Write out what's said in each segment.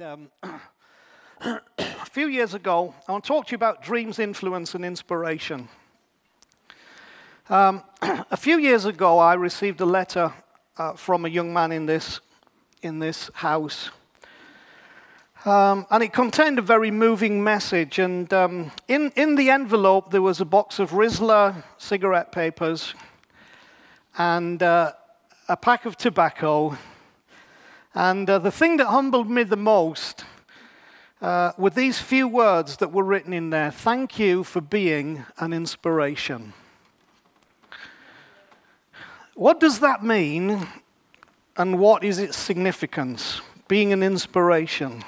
And um, a few years ago, I want to talk to you about dreams, influence, and inspiration. Um, a few years ago, I received a letter uh, from a young man in this, in this house. Um, and it contained a very moving message. And um, in, in the envelope, there was a box of Rizla cigarette papers and uh, a pack of tobacco. And uh, the thing that humbled me the most uh, were these few words that were written in there Thank you for being an inspiration. What does that mean, and what is its significance? Being an inspiration.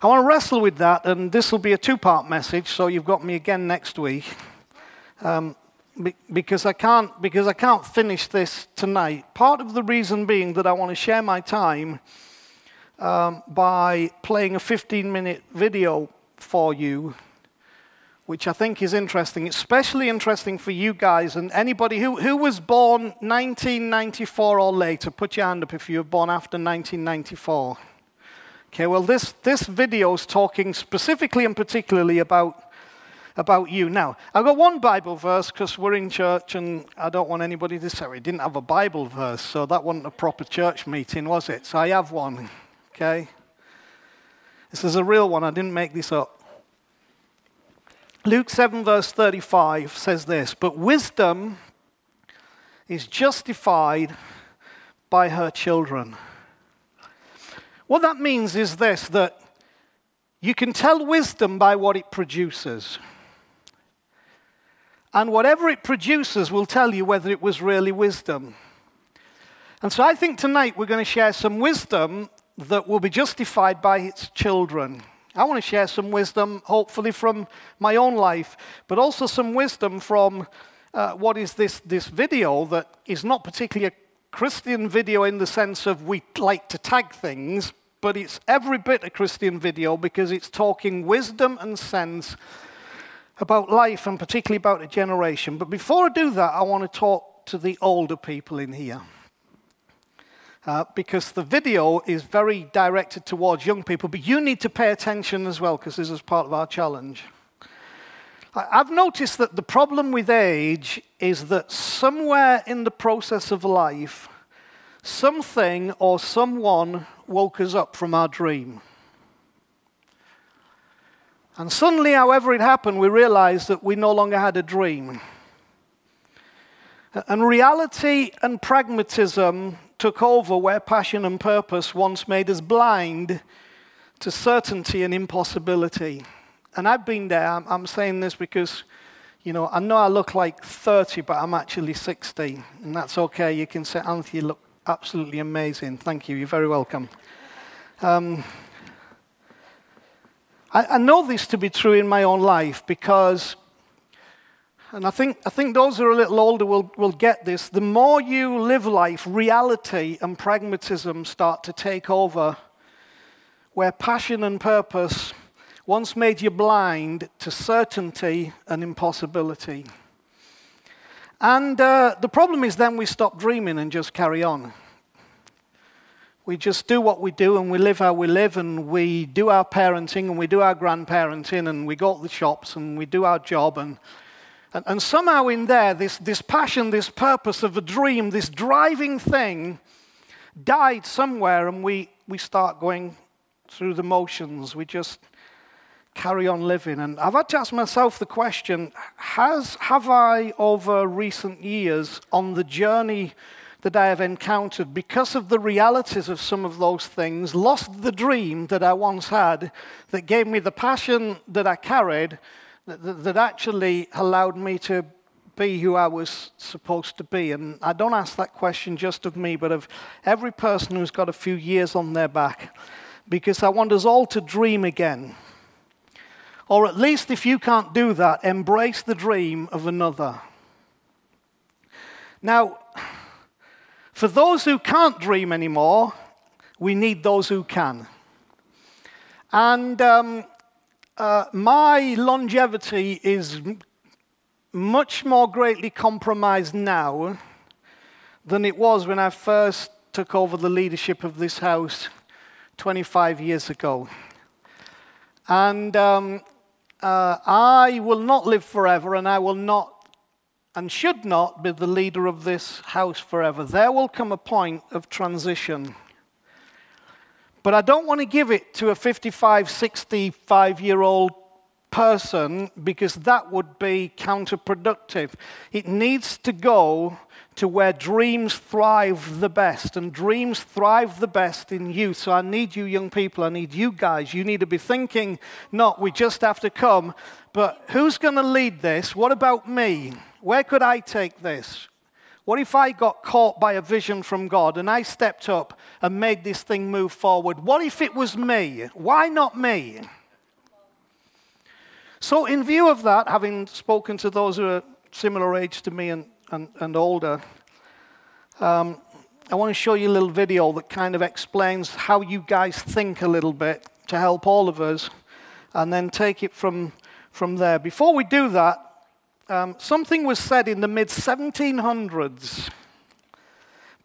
I want to wrestle with that, and this will be a two part message, so you've got me again next week. Um, because I can't because I can't finish this tonight. Part of the reason being that I want to share my time um, by playing a 15-minute video for you, which I think is interesting, especially interesting for you guys and anybody who who was born 1994 or later. Put your hand up if you were born after 1994. Okay, well, this, this video is talking specifically and particularly about, about you. Now, I've got one Bible verse because we're in church and I don't want anybody to say oh, we didn't have a Bible verse, so that wasn't a proper church meeting, was it? So I have one, okay? This is a real one, I didn't make this up. Luke 7, verse 35 says this But wisdom is justified by her children. What that means is this that you can tell wisdom by what it produces. And whatever it produces will tell you whether it was really wisdom. And so I think tonight we're going to share some wisdom that will be justified by its children. I want to share some wisdom, hopefully from my own life, but also some wisdom from uh, what is this, this video that is not particularly a Christian video in the sense of we like to tag things, but it's every bit a Christian video because it's talking wisdom and sense about life and particularly about a generation. But before I do that, I want to talk to the older people in here. Uh, because the video is very directed towards young people, but you need to pay attention as well because this is part of our challenge. I've noticed that the problem with age is that somewhere in the process of life, something or someone woke us up from our dream. And suddenly, however it happened, we realized that we no longer had a dream. And reality and pragmatism took over where passion and purpose once made us blind to certainty and impossibility. And I've been there. I'm saying this because, you know, I know I look like 30, but I'm actually 60. And that's okay. You can say, Anthony, you look absolutely amazing. Thank you. You're very welcome. Um, I, I, know this to be true in my own life because, and I think, I think those who are a little older will, will get this. The more you live life, reality and pragmatism start to take over, where passion and purpose once made you blind to certainty and impossibility. And uh, the problem is then we stop dreaming and just carry on. We just do what we do and we live how we live and we do our parenting and we do our grandparenting and we go to the shops and we do our job. And, and, and somehow in there, this, this passion, this purpose of a dream, this driving thing died somewhere and we, we start going through the motions. We just carry on living. And I've had to ask myself the question has, have I, over recent years, on the journey that I have encountered, because of the realities of some of those things, lost the dream that I once had that gave me the passion that I carried, that, that, actually allowed me to be who I was supposed to be? And I don't ask that question just of me, but of every person who's got a few years on their back. because I want us all to dream again. Or at least if you can't do that, embrace the dream of another. Now, for those who can't dream anymore, we need those who can. And um, uh, my longevity is much more greatly compromised now than it was when I first took over the leadership of this house 25 years ago. And um, uh, I will not live forever, and I will not and should not be the leader of this house forever. There will come a point of transition. But I don't want to give it to a 55, 65 year old person because that would be counterproductive. It needs to go to where dreams thrive the best, and dreams thrive the best in youth. So I need you, young people, I need you guys. You need to be thinking, not we just have to come, but who's going to lead this? What about me? Where could I take this? What if I got caught by a vision from God and I stepped up and made this thing move forward? What if it was me? Why not me? So, in view of that, having spoken to those who are similar age to me and and, and older, um, I want to show you a little video that kind of explains how you guys think a little bit to help all of us, and then take it from, from there. Before we do that, um, something was said in the mid 1700s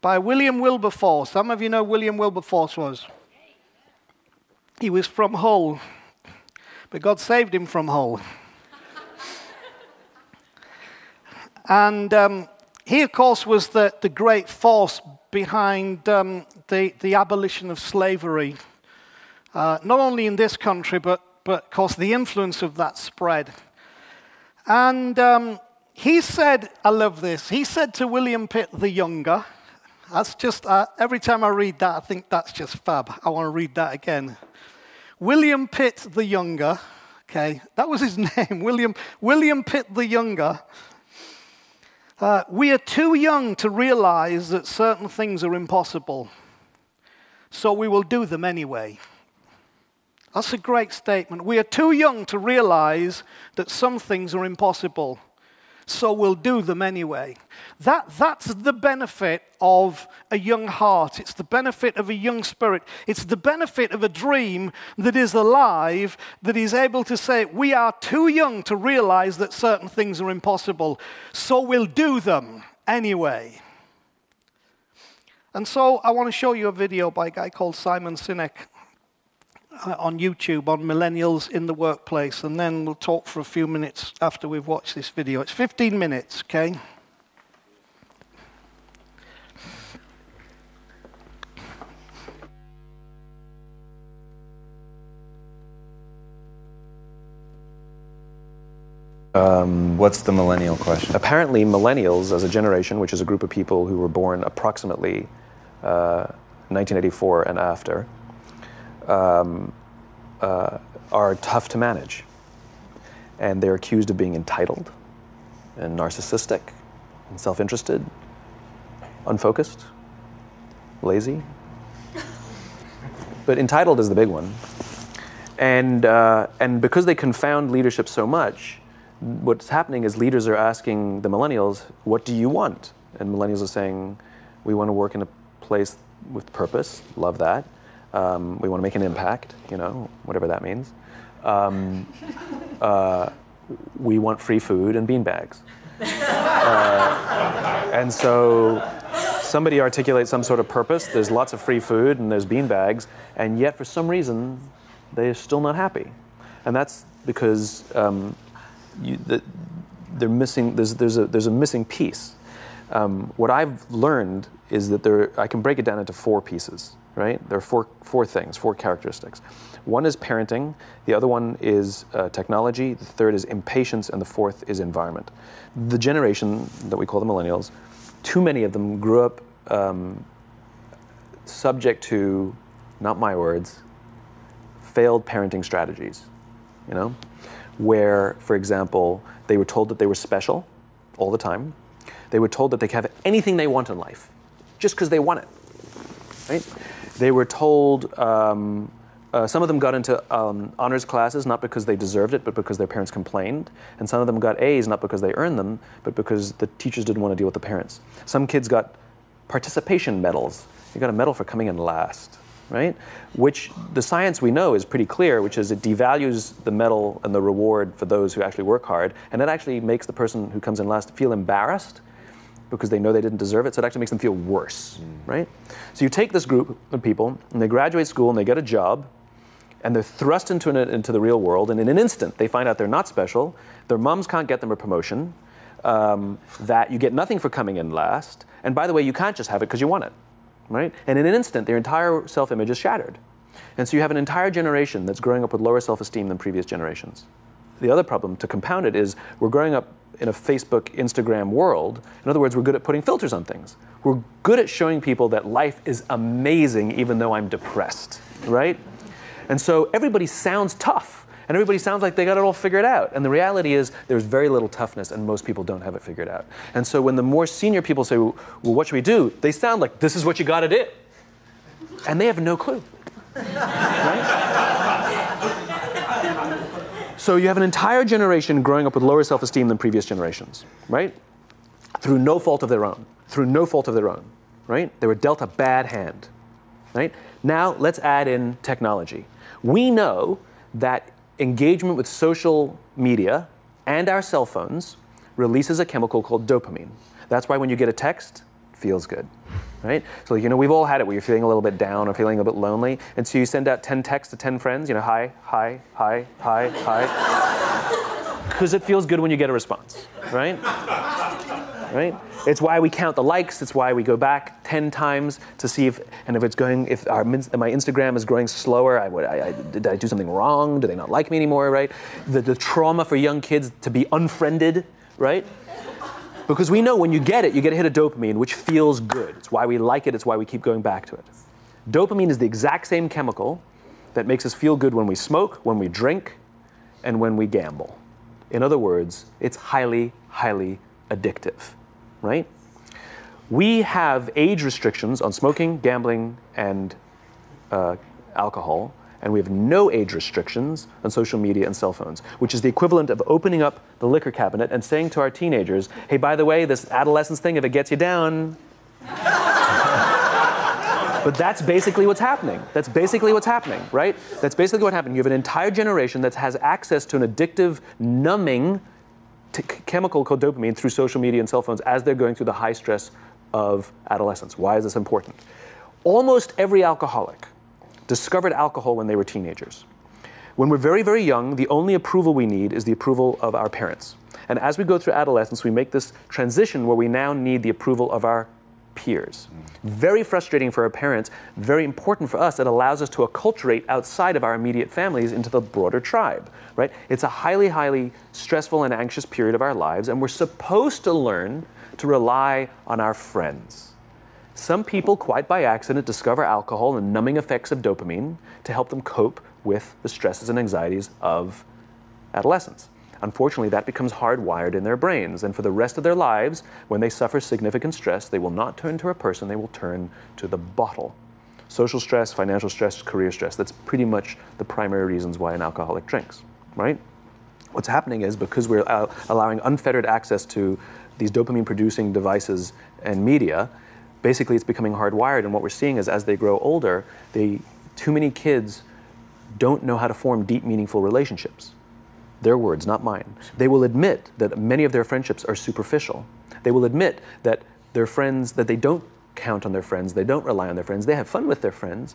by William Wilberforce. Some of you know William Wilberforce was. He was from Hull, but God saved him from Hull. And um, he, of course, was the, the great force behind um, the, the abolition of slavery, uh, not only in this country, but, but, of course, the influence of that spread. And um, he said, I love this, he said to William Pitt the Younger, that's just, uh, every time I read that, I think that's just fab. I want to read that again. William Pitt the Younger, okay, that was his name, William, William Pitt the Younger uh, we are too young to realize that certain things are impossible, so we will do them anyway. That's a great statement. We are too young to realize that some things are impossible, so we'll do them anyway. That, that's the benefit of a young heart. It's the benefit of a young spirit. It's the benefit of a dream that is alive, that is able to say, We are too young to realize that certain things are impossible, so we'll do them anyway. And so I want to show you a video by a guy called Simon Sinek. Uh, on YouTube on millennials in the workplace, and then we'll talk for a few minutes after we've watched this video. It's 15 minutes, okay? Um, what's the millennial question? Apparently, millennials, as a generation, which is a group of people who were born approximately uh, 1984 and after, um, uh, are tough to manage. And they're accused of being entitled and narcissistic and self interested, unfocused, lazy. but entitled is the big one. And, uh, and because they confound leadership so much, what's happening is leaders are asking the millennials, What do you want? And millennials are saying, We want to work in a place with purpose, love that. Um, we want to make an impact, you know, whatever that means. Um, uh, we want free food and bean bags. Uh, and so somebody articulates some sort of purpose. There's lots of free food and there's bean bags, and yet for some reason they're still not happy. And that's because um, you, the, they're missing. There's, there's, a, there's a missing piece. Um, what I've learned is that there, I can break it down into four pieces right? There are four, four things, four characteristics. One is parenting, the other one is uh, technology, the third is impatience, and the fourth is environment. The generation that we call the millennials, too many of them grew up um, subject to, not my words, failed parenting strategies, you know? Where, for example, they were told that they were special all the time. They were told that they could have anything they want in life just because they want it, right? They were told um, Uh, some of them got into um, honors classes not because they deserved it, but because their parents complained. And some of them got A's not because they earned them, but because the teachers didn't want to deal with the parents. Some kids got participation medals. You got a medal for coming in last, right? Which the science we know is pretty clear, which is it devalues the medal and the reward for those who actually work hard, and it actually makes the person who comes in last feel embarrassed because they know they didn't deserve it. So it actually makes them feel worse, mm. right? So you take this group of people and they graduate school and they get a job and they're thrust into, an, into the real world, and in an instant they find out they're not special, their moms can't get them a promotion, um, that you get nothing for coming in last, and by the way, you can't just have it because you want it, right? And in an instant, their entire self image is shattered. And so you have an entire generation that's growing up with lower self esteem than previous generations. The other problem to compound it is we're growing up in a Facebook, Instagram world. In other words, we're good at putting filters on things. We're good at showing people that life is amazing even though I'm depressed, right? And so everybody sounds tough and everybody sounds like they got it all figured out. And the reality is there's very little toughness and most people don't have it figured out. And so when the more senior people say, well, what should we do? They sound like this is what you got to do. And they have no clue. right? So you have an entire generation growing up with lower self esteem than previous generations, right? Through no fault of their own. Through no fault of their own, right? They were dealt a bad hand, right? Now let's add in technology. We know that engagement with social media and our cell phones releases a chemical called dopamine. That's why when you get a text, it feels good right? So, you know, we've all had it where you're feeling a little bit down or feeling a little bit lonely. And so you send out 10 texts to 10 friends, you know, hi, hi, hi, hi, hi. Because it feels good when you get a response, right? Right? It's why we count the likes. It's why we go back 10 times to see if, and if it's going, if our, my Instagram is growing slower, I, would, I, I, did I do something wrong? Do they not like me anymore, right? The, the trauma for young kids to be unfriended, right? Because we know when you get it, you get a hit of dopamine, which feels good. It's why we like it, it's why we keep going back to it. Dopamine is the exact same chemical that makes us feel good when we smoke, when we drink, and when we gamble. In other words, it's highly, highly addictive, right? We have age restrictions on smoking, gambling, and uh, alcohol and we have no age restrictions on social media and cell phones, which is the equivalent of opening up the liquor cabinet and saying to our teenagers, hey, by the way, this adolescence thing, if it gets you down. but that's basically what's happening. That's basically what's happening, right? That's basically what happened. You have an entire generation that has access to an addictive, numbing t- chemical called dopamine through social media and cell phones as they're going through the high stress of adolescence. Why is this important? Almost every alcoholic discovered alcohol when they were teenagers. When we're very, very young, the only approval we need is the approval of our parents. And as we go through adolescence, we make this transition where we now need the approval of our peers. Very frustrating for our parents, very important for us. It allows us to acculturate outside of our immediate families into the broader tribe, right? It's a highly, highly stressful and anxious period of our lives, and we're supposed to learn to rely on our friends. Some people, quite by accident, discover alcohol and numbing effects of dopamine to help them cope with the stresses and anxieties of adolescence. Unfortunately, that becomes hardwired in their brains, and for the rest of their lives, when they suffer significant stress, they will not turn to a person, they will turn to the bottle. Social stress, financial stress, career stress, that's pretty much the primary reasons why an alcoholic drinks, right? What's happening is because we're uh, allowing unfettered access to these dopamine producing devices and media, basically it's becoming hardwired. And what we're seeing is as they grow older, they, too many kids don't know how to form deep, meaningful relationships. Their words, not mine. They will admit that many of their friendships are superficial. They will admit that their friends, that they don't count on their friends, they don't rely on their friends, they have fun with their friends,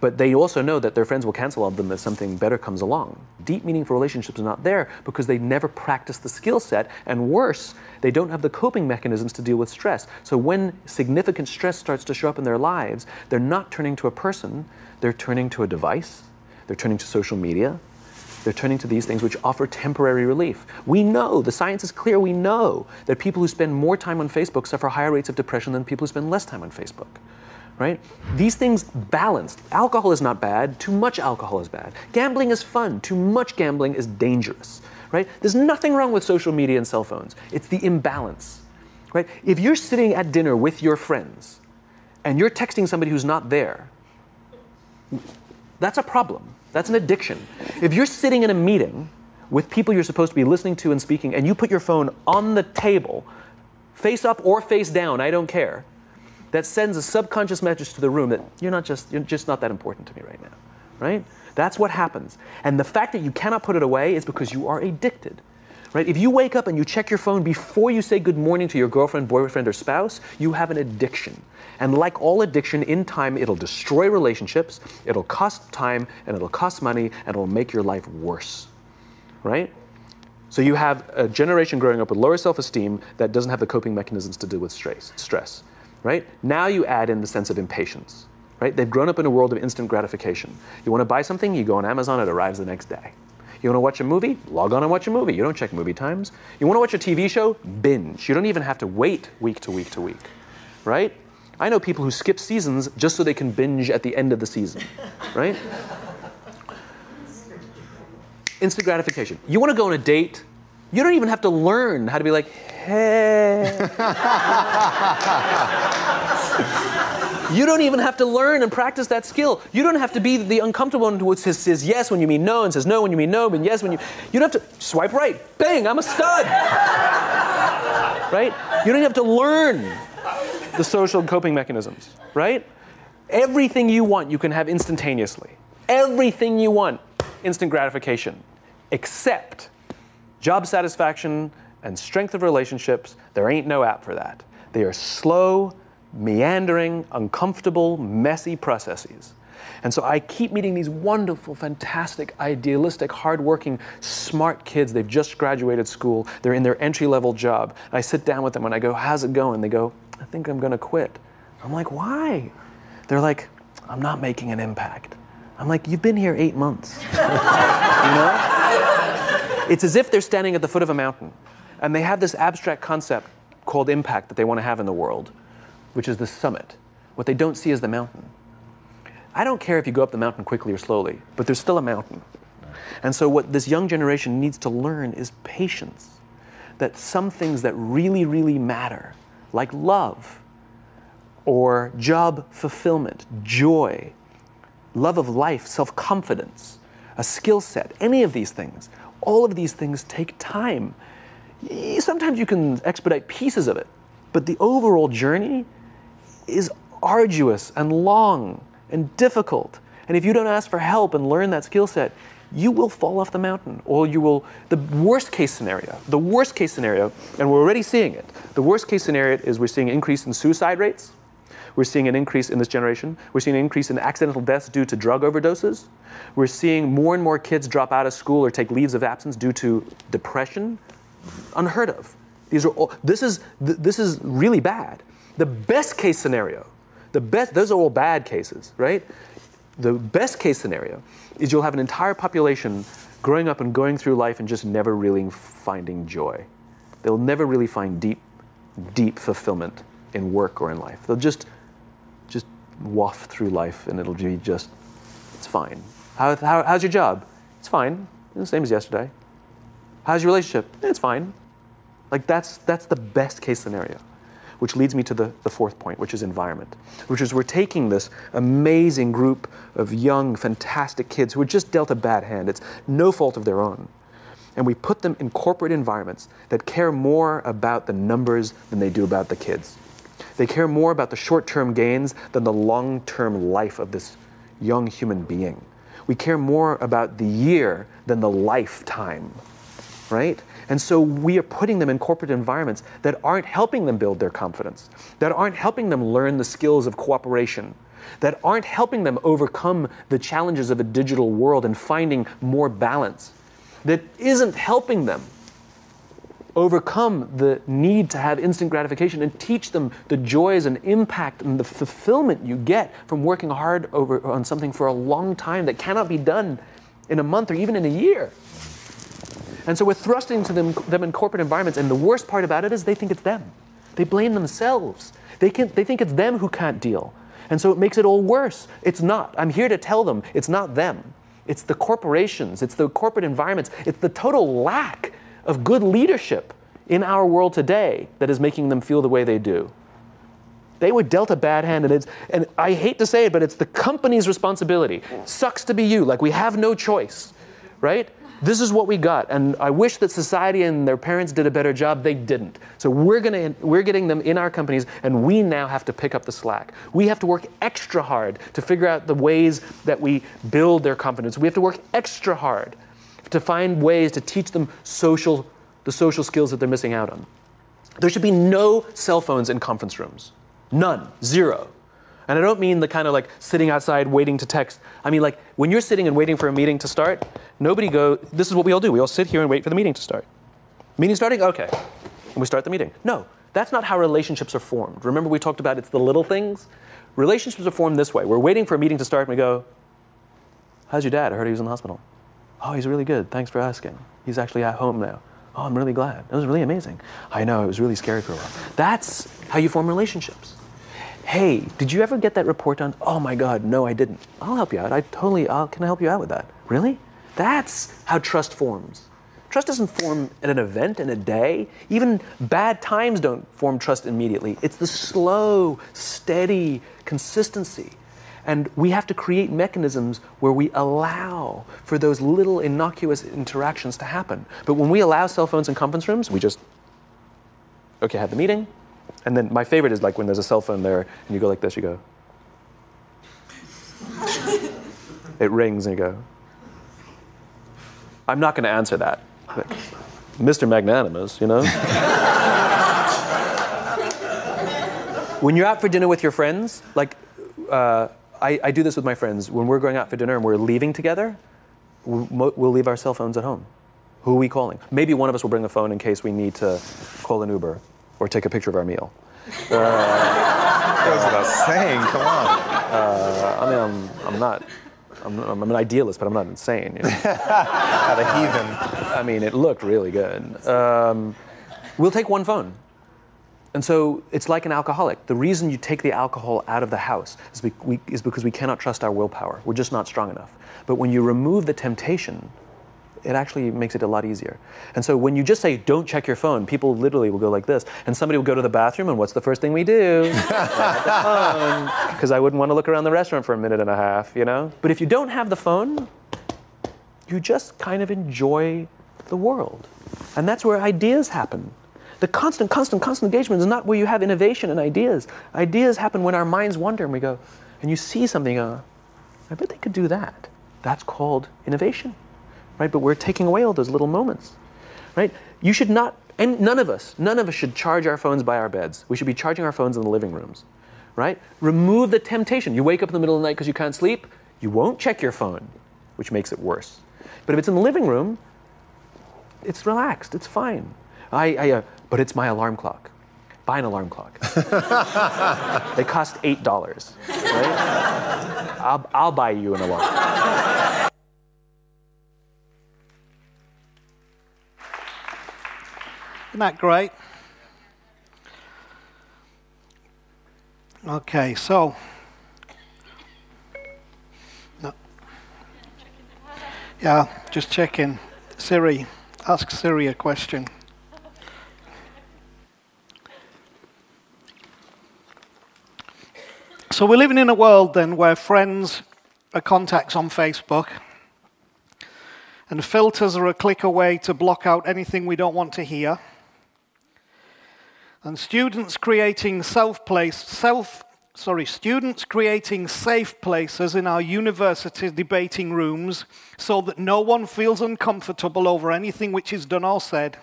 but they also know that their friends will cancel on them if something better comes along. Deep, meaningful relationships are not there because they never practice the skill set, and worse, they don't have the coping mechanisms to deal with stress. So when significant stress starts to show up in their lives, they're not turning to a person, they're turning to a device, they're turning to social media, they're turning to these things which offer temporary relief. We know, the science is clear, we know that people who spend more time on Facebook suffer higher rates of depression than people who spend less time on Facebook right? These things balanced. Alcohol is not bad, too much alcohol is bad. Gambling is fun, too much gambling is dangerous, right? There's nothing wrong with social media and cell phones. It's the imbalance, right? If you're sitting at dinner with your friends and you're texting somebody who's not there, That's a problem. That's an addiction. If you're sitting in a meeting with people you're supposed to be listening to and speaking, and you put your phone on the table, face up or face down, I don't care, that sends a subconscious message to the room that you're not just you're just not that important to me right now. Right? That's what happens. And the fact that you cannot put it away is because you are addicted. Right? If you wake up and you check your phone before you say good morning to your girlfriend, boyfriend, or spouse, you have an addiction. And like all addiction, in time, it'll destroy relationships, it'll cost time, and it'll cost money, and it'll make your life worse. Right? So you have a generation growing up with lower self-esteem that doesn't have the coping mechanisms to deal with stress. Right? Now you add in the sense of impatience. Right? They've grown up in a world of instant gratification. You want to buy something, you go on Amazon, it arrives the next day. You want to watch a movie? Log on and watch a movie. You don't check movie times. You want to watch a TV show? Binge. You don't even have to wait week to week to week. Right? I know people who skip seasons just so they can binge at the end of the season. Right? Instant gratification. You want to go on a date? You don't even have to learn how to be like, hey. you don't even have to learn and practice that skill. You don't have to be the uncomfortable one who says, yes when you mean no and says no when you mean no, and yes when you. You don't have to swipe right. Bang, I'm a stud. right? You don't have to learn the social coping mechanisms, right? Everything you want, you can have instantaneously. Everything you want, instant gratification, except job satisfaction and strength of relationships. There ain't no app for that. They are slow, meandering, uncomfortable, messy processes. And so I keep meeting these wonderful, fantastic, idealistic, hardworking, smart kids. They've just graduated school. They're in their entry level job. And I sit down with them and I go, How's it going? They go, I think I'm going to quit. I'm like, Why? They're like, I'm not making an impact. I'm like, You've been here eight months. you know? It's as if they're standing at the foot of a mountain and they have this abstract concept called impact that they want to have in the world which is the summit. What they don't see is the mountain. I don't care if you go up the mountain quickly or slowly, but there's still a mountain. And so, what this young generation needs to learn is patience. That some things that really, really matter, like love, or job fulfillment, joy, love of life, self confidence, a skill set, any of these things, all of these things take time. Sometimes you can expedite pieces of it, but the overall journey is arduous and long and difficult. And if you don't ask for help and learn that skill set, you will fall off the mountain or you will the worst case scenario the worst case scenario and we're already seeing it the worst case scenario is we're seeing an increase in suicide rates we're seeing an increase in this generation we're seeing an increase in accidental deaths due to drug overdoses we're seeing more and more kids drop out of school or take leaves of absence due to depression unheard of these are all, this is this is really bad the best case scenario, the best, those are all bad cases, right? The best case scenario is you'll have an entire population growing up and going through life and just never really finding joy. They'll never really find deep, deep fulfillment in work or in life. They'll just, waft through life and it'll be just, it's fine. How, how, how's your job? It's fine. It's the same as yesterday. How's your relationship? Eh, it's fine. Like that's, that's the best case scenario which leads me to the, the fourth point, which is environment, which is we're taking this amazing group of young, fantastic kids who were just dealt a bad hand. It's no fault of their own. And we put them in corporate environments that care more about the numbers than they do about the kids. They care more about the short term gains than the long term life of this young human being. We care more about the year than the lifetime, right? And so we are putting them in corporate environments that aren't helping them build their confidence, that aren't helping them learn the skills of cooperation, that aren't helping them overcome the challenges of a digital world and finding more balance, that isn't helping them overcome the need to have instant gratification and teach them the joys and impact and the fulfillment you get from working hard over on something for a long time that cannot be done in a month or even in a year. And so we're thrusting to them, them in corporate environments, and the worst part about it is they think it's them. They blame themselves. They, can, they think it's them who can't deal. And so it makes it all worse. It's not. I'm here to tell them it's not them. It's the corporations, it's the corporate environments, it's the total lack of good leadership in our world today that is making them feel the way they do. They were dealt a bad hand, and it's and I hate to say it, but it's the company's responsibility. Sucks to be you. Like we have no choice, right? This is what we got, and I wish that society and their parents did a better job. They didn't. So we're gonna we're getting them in our companies, and we now have to pick up the slack. We have to work extra hard to figure out the ways that we build their confidence. We have to work extra hard to find ways to teach them social the social skills that they're missing out on. There should be no cell phones in conference rooms. None. Zero. And I don't mean the kind of like sitting outside waiting to text. I mean like when you're sitting and waiting for a meeting to start, nobody go, this is what we all do. We all sit here and wait for the meeting to start. Meeting starting? Okay. And we start the meeting. No, that's not how relationships are formed. Remember we talked about it's the little things? Relationships are formed this way. We're waiting for a meeting to start and we go, How's your dad? I heard he was in the hospital. Oh, he's really good. Thanks for asking. He's actually at home now. Oh, I'm really glad. That was really amazing. I know, it was really scary for a while. That's how you form relationships. Hey, did you ever get that report done? Oh my God, no, I didn't. I'll help you out. I totally, I'll, can I help you out with that? Really? That's how trust forms. Trust doesn't form at an event in a day. Even bad times don't form trust immediately. It's the slow, steady consistency. And we have to create mechanisms where we allow for those little innocuous interactions to happen. But when we allow cell phones in conference rooms, we just, okay, have the meeting, and then my favorite is like when there's a cell phone there and you go like this, you go. it rings and you go. I'm not going to answer that. Like, Mr. Magnanimous, you know? when you're out for dinner with your friends, like, uh, I, I, do this with my friends. When we're going out for dinner and we're leaving together, we'll, we'll leave our cell phones at home. Who are we calling? Maybe one of us will bring a phone in case we need to call an Uber or take a picture of our meal. Uh, Goes without saying. Come on. Uh, I mean, I'm, I'm not. I'm, I'm, an idealist, but I'm not insane. You know? Not a heathen. I mean, it looked really good. Um, we'll take one phone. And so it's like an alcoholic. The reason you take the alcohol out of the house is, be- we, is because we cannot trust our willpower. We're just not strong enough. But when you remove the temptation, it actually makes it a lot easier. And so when you just say, don't check your phone, people literally will go like this. And somebody will go to the bathroom, and what's the first thing we do? Because I wouldn't want to look around the restaurant for a minute and a half, you know? But if you don't have the phone, you just kind of enjoy the world. And that's where ideas happen. The constant, constant, constant engagement is not where you have innovation and ideas. Ideas happen when our minds wander and we go, and you see something, uh, I bet they could do that. That's called innovation right? But we're taking away all those little moments, right? You should not, and none of us, none of us should charge our phones by our beds. We should be charging our phones in the living rooms, right? Remove the temptation. You wake up in the middle of the night because you can't sleep, you won't check your phone, which makes it worse. But if it's in the living room, it's relaxed, it's fine. I, I uh, but it's my alarm clock. Buy an alarm clock. they cost $8, right? I'll, I'll buy you an alarm. Isn't that great? Okay, so. No. Yeah, just checking. Siri, ask Siri a question. So we're living in a world then where friends are contacts on Facebook and filters are a click away to block out anything we don't want to hear and students creating self place self sorry students creating safe places in our university debating rooms so that no one feels uncomfortable over anything which is done or said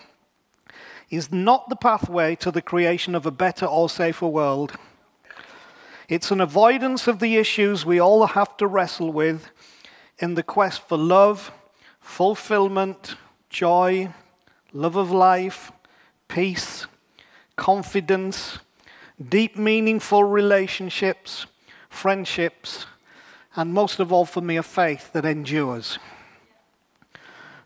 is not the pathway to the creation of a better or safer world it's an avoidance of the issues we all have to wrestle with in the quest for love fulfillment joy love of life peace confidence, deep, meaningful relationships, friendships, and most of all for me, a faith that endures.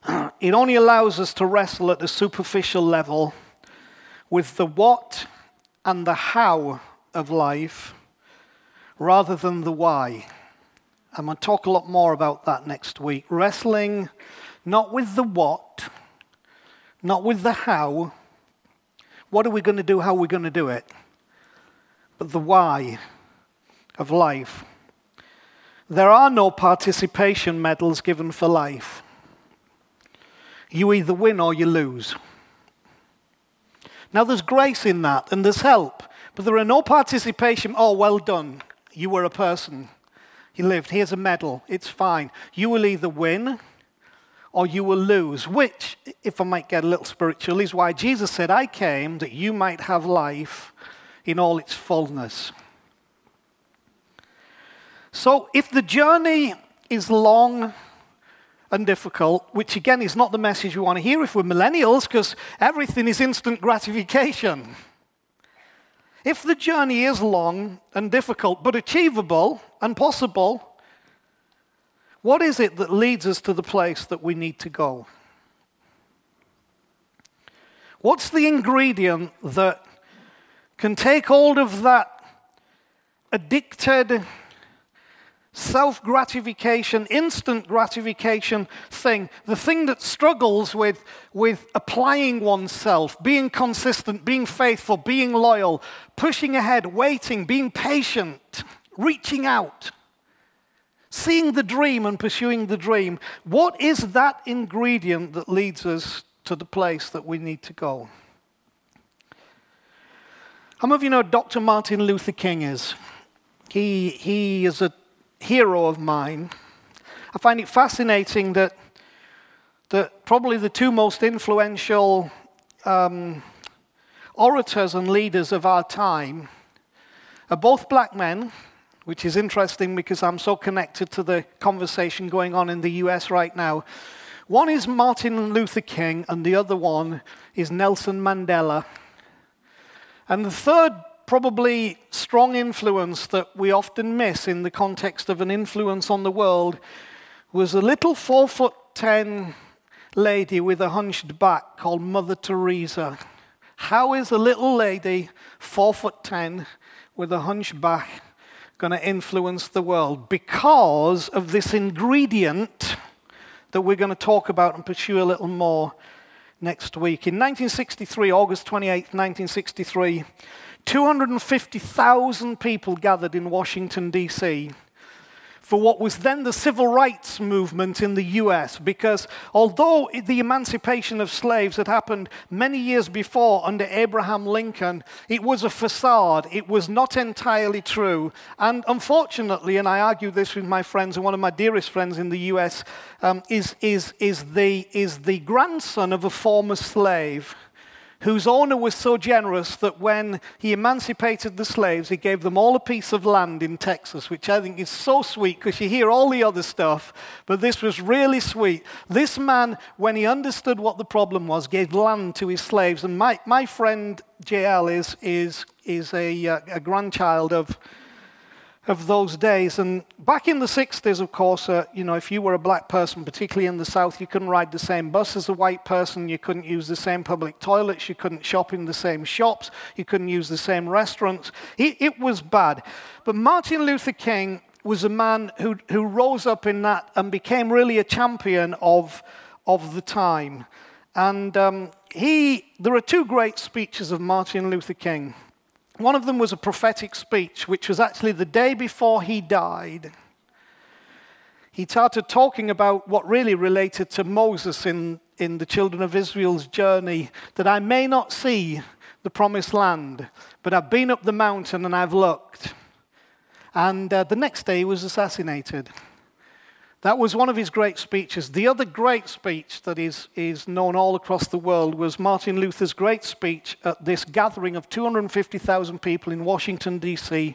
It only allows us to wrestle at the superficial level with the what and the how of life rather than the why. I'm going to talk a lot more about that next week. Wrestling not with the what, not with the how, what are we going to do? How are we going to do it? but the why of life. There are no participation medals given for life. You either win or you lose. Now, there's grace in that and there's help, but there are no participation. Oh, well done. You were a person. You lived. Here's a medal. It's fine. You will either win or you will lose, which, if I might get a little spiritual, is why Jesus said, I came that you might have life in all its fullness. So, if the journey is long and difficult, which again is not the message we want to hear if we're millennials, because everything is instant gratification. If the journey is long and difficult, but achievable and possible, what is it that leads us to the place that we need to go? What's the ingredient that can take hold of that addicted, self gratification, instant gratification thing, the thing that struggles with, with applying oneself, being consistent, being faithful, being loyal, pushing ahead, waiting, being patient, reaching out, seeing the dream and pursuing the dream. What is that ingredient that leads us to the place that we need to go? How many of you know Dr. Martin Luther King is? He, he is a hero of mine. I find it fascinating that, that probably the two most influential um, orators and leaders of our time are both black men, which is interesting because I'm so connected to the conversation going on in the US right now. One is Martin Luther King, and the other one is Nelson Mandela. And the third probably strong influence that we often miss in the context of an influence on the world was a little four foot ten lady with a hunched back called Mother Teresa. How is a little lady, four foot ten, with a hunchback, going to influence the world? Because of this ingredient that we're going to talk about and pursue a little more next week. In 1963, August 28, 1963, 250,000 people gathered in Washington, D.C. for what was then the civil rights movement in the US, because although the emancipation of slaves had happened many years before under Abraham Lincoln, it was a facade. It was not entirely true. And unfortunately, and I argue this with my friends, and one of my dearest friends in the US um, is, is, is, the, is the grandson of a former slave whose owner was so generous that when he emancipated the slaves, he gave them all a piece of land in Texas, which I think is so sweet because you hear all the other stuff, but this was really sweet. This man, when he understood what the problem was, gave land to his slaves. And my, my friend JL is, is, is a, uh, a grandchild of of those days. And back in the 60s, of course, uh, you know, if you were a black person, particularly in the South, you couldn't ride the same bus as a white person, you couldn't use the same public toilets, you couldn't shop in the same shops, you couldn't use the same restaurants. It, it was bad. But Martin Luther King was a man who, who rose up in that and became really a champion of, of the time. And um, he, there are two great speeches of Martin Luther King. One of them was a prophetic speech, which was actually the day before he died. He started talking about what really related to Moses in, in the children of Israel's journey that I may not see the promised land, but I've been up the mountain and I've looked. And uh, the next day he was assassinated. That was one of his great speeches. The other great speech that is, is known all across the world was Martin Luther's great speech at this gathering of 250,000 people in Washington, D.C.,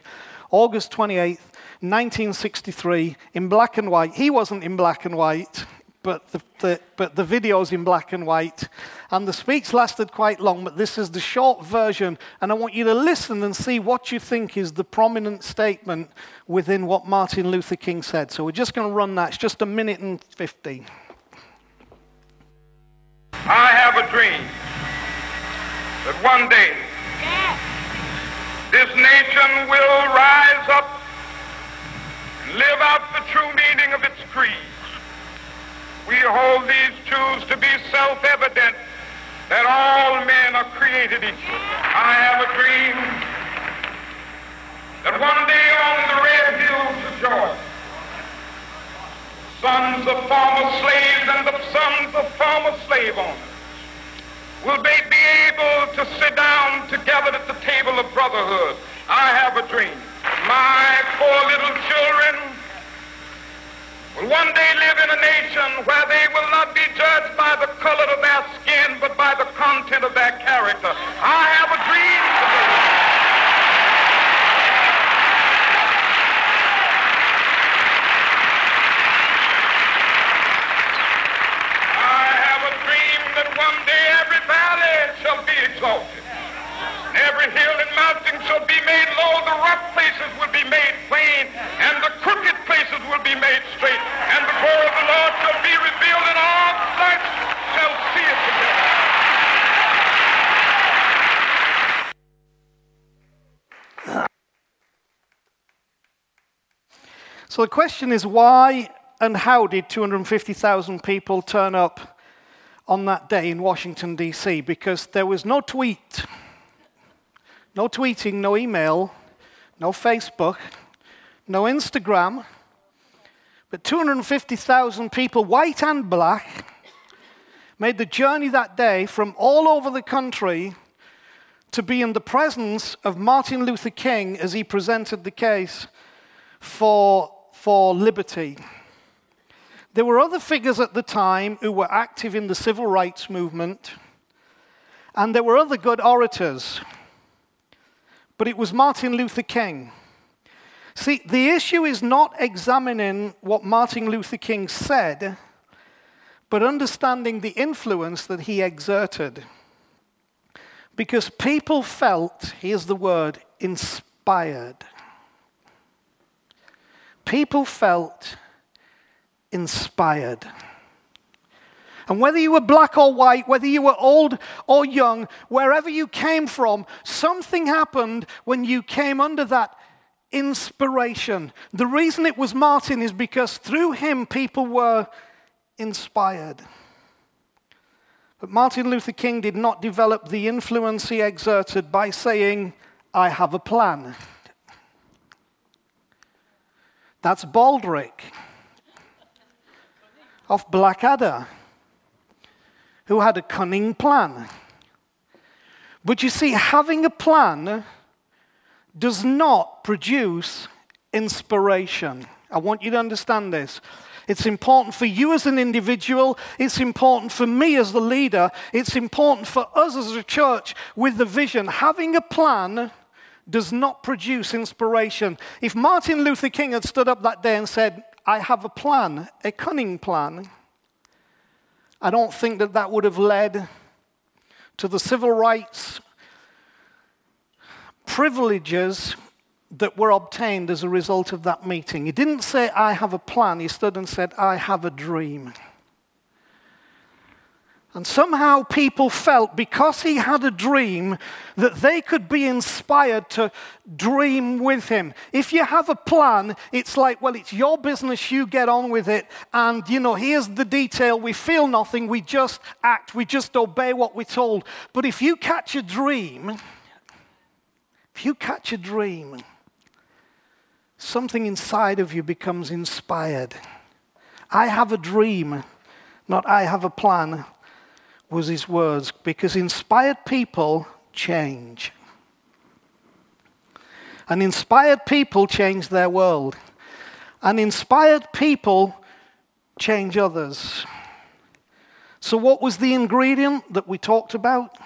August 28th, 1963, in black and white. He wasn't in black and white, but the, the, but the video's in black and white. And the speech lasted quite long, but this is the short version. And I want you to listen and see what you think is the prominent statement within what Martin Luther King said. So we're just going to run that. It's just a minute and 15. I have a dream that one day this nation will rise up and live out the true meaning of its creed. We hold these truths to be self-evident that all men are created equal. I have a dream that one day on the red hills of Georgia, sons of former slaves and the sons of former slave owners will they be able to sit down together at the table of brotherhood. I have a dream. My four little children will one day live in a nation where they will not be judged by the color of their skin, but by the content of their character. I have a dream today. I have a dream that one day every valley shall be exalted. Every hill and mountain shall be made low, the rough places will be made plain, and the crooked places will be made straight, and the glory of the Lord shall be revealed, and all flesh shall see it together. So the question is why and how did 250,000 people turn up on that day in Washington, D.C.? Because there was no tweet, no tweeting, no email, no Facebook, no Instagram, but 250,000 people, white and black, made the journey that day from all over the country to be in the presence of Martin Luther King as he presented the case for, for liberty. There were other figures at the time who were active in the civil rights movement, and there were other good orators. But it was Martin Luther King. See, the issue is not examining what Martin Luther King said, but understanding the influence that he exerted. Because people felt, here's the word, inspired. People felt inspired. And whether you were black or white, whether you were old or young, wherever you came from, something happened when you came under that inspiration. The reason it was Martin is because through him people were inspired. But Martin Luther King did not develop the influence he exerted by saying, I have a plan. That's Baldrick of Blackadder, who had a cunning plan. But you see, having a plan does not produce inspiration. I want you to understand this. It's important for you as an individual. It's important for me as the leader. It's important for us as a church with the vision. Having a plan does not produce inspiration. If Martin Luther King had stood up that day and said, I have a plan, a cunning plan, I don't think that that would have led to the civil rights privileges that were obtained as a result of that meeting. He didn't say, I have a plan. He stood and said, I have a dream. And somehow people felt because he had a dream that they could be inspired to dream with him. If you have a plan, it's like, well, it's your business, you get on with it. And, you know, here's the detail we feel nothing, we just act, we just obey what we're told. But if you catch a dream, if you catch a dream, something inside of you becomes inspired. I have a dream, not I have a plan was his words because inspired people change. And inspired people change their world. And inspired people change others. So, what was the ingredient that we talked about?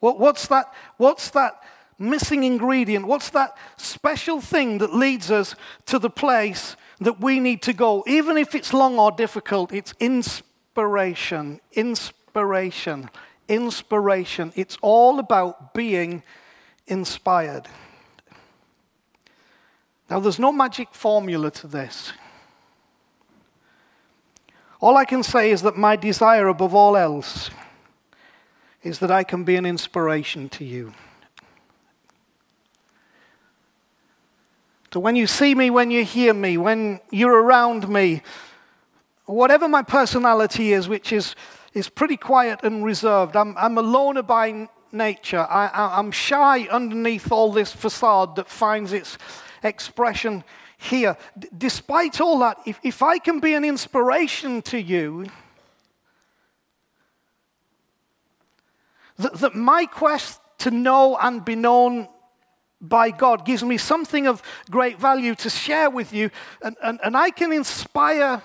What, what's, that, what's that missing ingredient? What's that special thing that leads us to the place that we need to go? Even if it's long or difficult, it's inspired inspiration, inspiration, inspiration. It's all about being inspired. Now, there's no magic formula to this. All I can say is that my desire above all else is that I can be an inspiration to you. So when you see me, when you hear me, when you're around me, whatever my personality is, which is, is pretty quiet and reserved, I'm, I'm a loner by nature. I, I, I'm shy underneath all this facade that finds its expression here. D- despite all that, if, if I can be an inspiration to you, that, that my quest to know and be known by God gives me something of great value to share with you, and, and, and I can inspire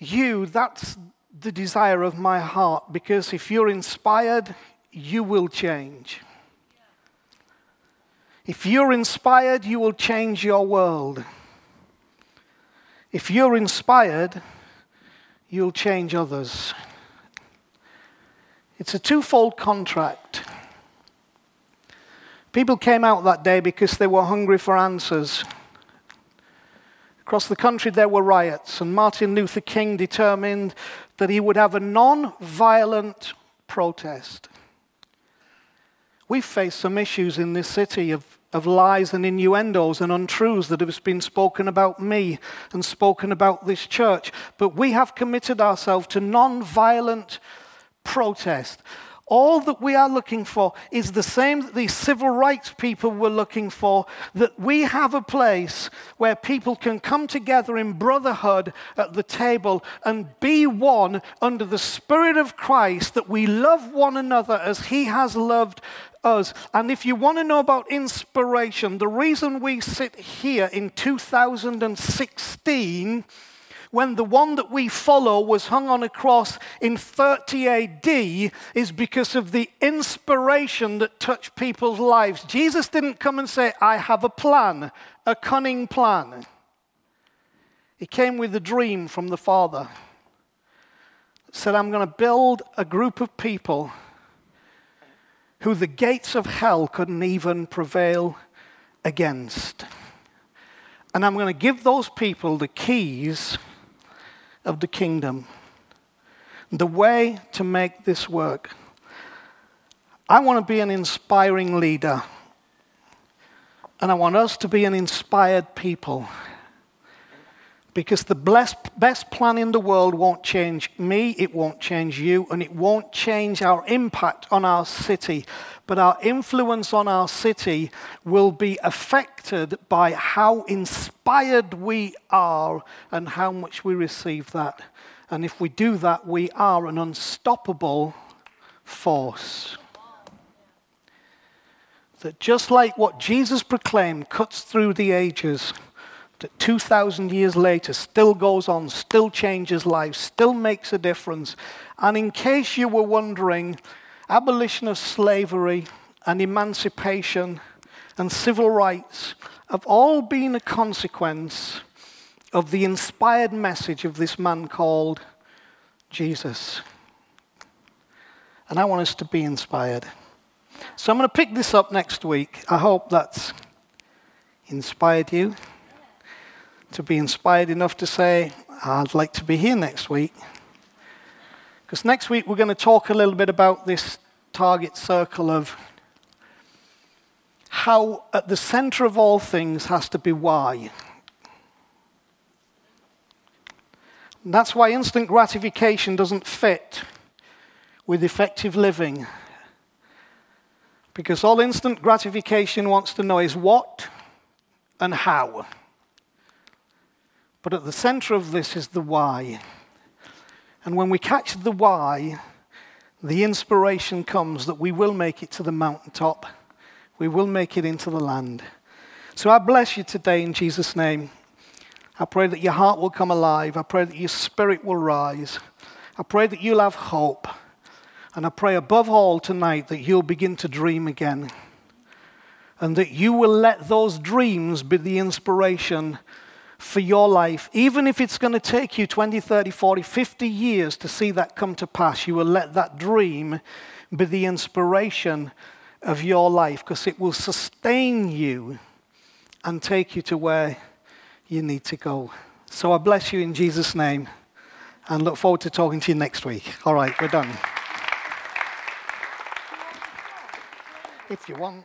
you. That's the desire of my heart, because if you're inspired, you will change. If you're inspired, you will change your world. If you're inspired, you'll change others. It's a twofold contract. People came out that day because they were hungry for answers. Across the country, there were riots, and Martin Luther King determined that he would have a non violent protest. We've faced some issues in this city of, of lies and innuendos and untruths that have been spoken about me and spoken about this church, but we have committed ourselves to non violent protest. All that we are looking for is the same that these civil rights people were looking for that we have a place where people can come together in brotherhood at the table and be one under the Spirit of Christ, that we love one another as He has loved us. And if you want to know about inspiration, the reason we sit here in 2016 when the one that we follow was hung on a cross in 30 AD is because of the inspiration that touched people's lives. Jesus didn't come and say, I have a plan, a cunning plan. He came with a dream from the Father. Said, I'm going to build a group of people who the gates of hell couldn't even prevail against. And I'm going to give those people the keys of the kingdom. The way to make this work. I want to be an inspiring leader. And I want us to be an inspired people. Because the best, plan in the world won't change me, it won't change you, and it won't change our impact on our city. But our influence on our city will be affected by how inspired we are and how much we receive that. And if we do that, we are an unstoppable force. That just like what Jesus proclaimed cuts through the ages that 2,000 years later still goes on, still changes lives, still makes a difference. And in case you were wondering, abolition of slavery and emancipation and civil rights have all been a consequence of the inspired message of this man called Jesus. And I want us to be inspired. So I'm going to pick this up next week. I hope that's inspired you to be inspired enough to say, I'd like to be here next week. Because next week we're going to talk a little bit about this target circle of how at the center of all things has to be why. And that's why instant gratification doesn't fit with effective living. Because all instant gratification wants to know is what and how. But at the center of this is the why. And when we catch the why, the inspiration comes that we will make it to the mountaintop. We will make it into the land. So I bless you today in Jesus' name. I pray that your heart will come alive. I pray that your spirit will rise. I pray that you'll have hope. And I pray above all tonight that you'll begin to dream again. And that you will let those dreams be the inspiration for your life, even if it's going to take you 20, 30, 40, 50 years to see that come to pass, you will let that dream be the inspiration of your life because it will sustain you and take you to where you need to go. So I bless you in Jesus' name and look forward to talking to you next week. All right, we're done. If you want.